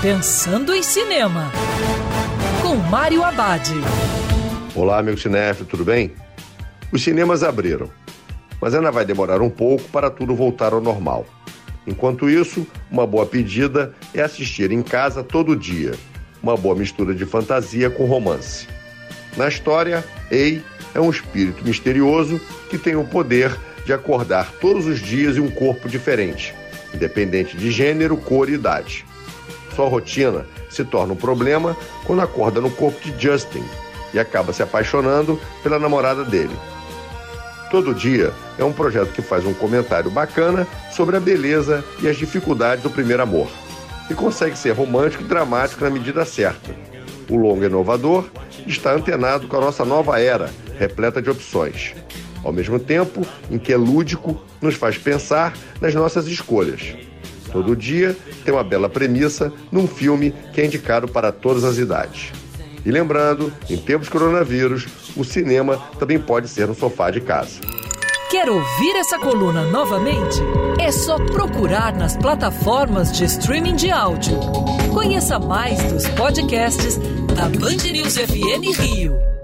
Pensando em Cinema, com Mário Abad. Olá, amigo cinéfilo, tudo bem? Os cinemas abriram, mas ainda vai demorar um pouco para tudo voltar ao normal. Enquanto isso, uma boa pedida é assistir em casa todo dia, uma boa mistura de fantasia com romance. Na história, Ei é um espírito misterioso que tem o poder de acordar todos os dias em um corpo diferente, independente de gênero, cor e idade. Sua rotina se torna um problema quando acorda no corpo de Justin e acaba se apaixonando pela namorada dele. Todo Dia é um projeto que faz um comentário bacana sobre a beleza e as dificuldades do primeiro amor e consegue ser romântico e dramático na medida certa. O longo inovador está antenado com a nossa nova era, repleta de opções. Ao mesmo tempo em que é lúdico, nos faz pensar nas nossas escolhas. Todo dia tem uma bela premissa num filme que é indicado para todas as idades. E lembrando, em tempos de coronavírus, o cinema também pode ser no sofá de casa. Quer ouvir essa coluna novamente? É só procurar nas plataformas de streaming de áudio. Conheça mais dos podcasts da Band News FM Rio.